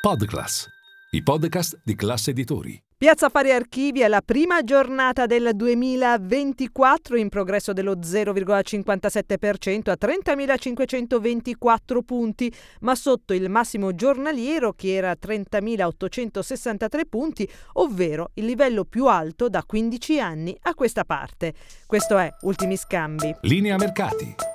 Podclass, i podcast di classe editori. Piazza Affari Archivi è la prima giornata del 2024 in progresso dello 0,57% a 30.524 punti, ma sotto il massimo giornaliero che era 30.863 punti, ovvero il livello più alto da 15 anni a questa parte. Questo è Ultimi Scambi. Linea Mercati.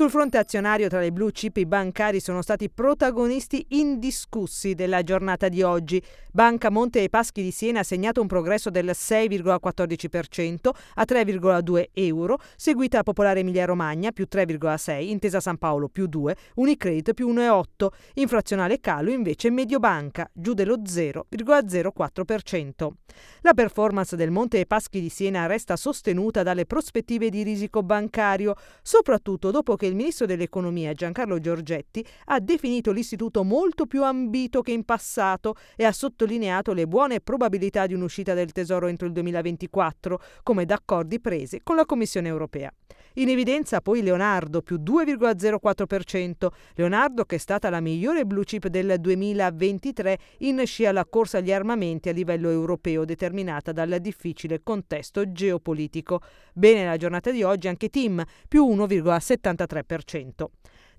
Sul fronte azionario tra le blue chip i bancari sono stati protagonisti indiscussi della giornata di oggi. Banca Monte e Paschi di Siena ha segnato un progresso del 6,14% a 3,2 euro, seguita Popolare Emilia Romagna più 3,6, Intesa San Paolo più 2, Unicredit più 1,8, infrazionale calo invece Mediobanca giù dello 0,04%. La performance del Monte e Paschi di Siena resta sostenuta dalle prospettive di risico bancario, soprattutto dopo che il ministro dell'economia Giancarlo Giorgetti ha definito l'istituto molto più ambito che in passato e ha sottolineato le buone probabilità di un'uscita del Tesoro entro il 2024, come da accordi presi con la Commissione europea. In evidenza poi Leonardo più 2,04%, Leonardo che è stata la migliore blue chip del 2023 in scia alla corsa agli armamenti a livello europeo determinata dal difficile contesto geopolitico. Bene la giornata di oggi anche Tim più 1,73%.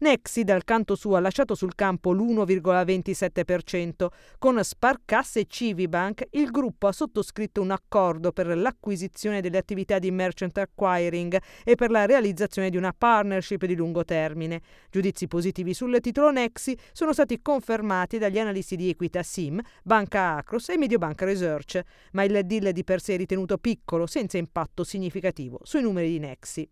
Nexi dal canto suo ha lasciato sul campo l'1,27%. Con Sparcasse e Civibank il gruppo ha sottoscritto un accordo per l'acquisizione delle attività di merchant acquiring e per la realizzazione di una partnership di lungo termine. Giudizi positivi sul titolo Nexi sono stati confermati dagli analisti di Equita Sim, Banca Acros e Mediobanca Research, ma il deal di per sé è ritenuto piccolo, senza impatto significativo sui numeri di Nexi.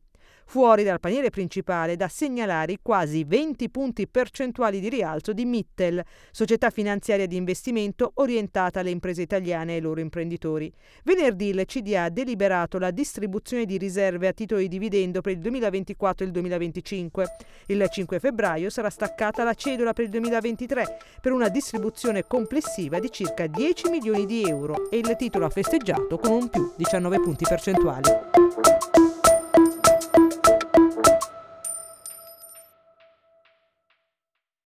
Fuori dal paniere principale da segnalare i quasi 20 punti percentuali di rialzo di Mittel, società finanziaria di investimento orientata alle imprese italiane e ai loro imprenditori. Venerdì il CDA ha deliberato la distribuzione di riserve a titolo di dividendo per il 2024 e il 2025. Il 5 febbraio sarà staccata la cedola per il 2023 per una distribuzione complessiva di circa 10 milioni di euro e il titolo ha festeggiato con un più 19 punti percentuali.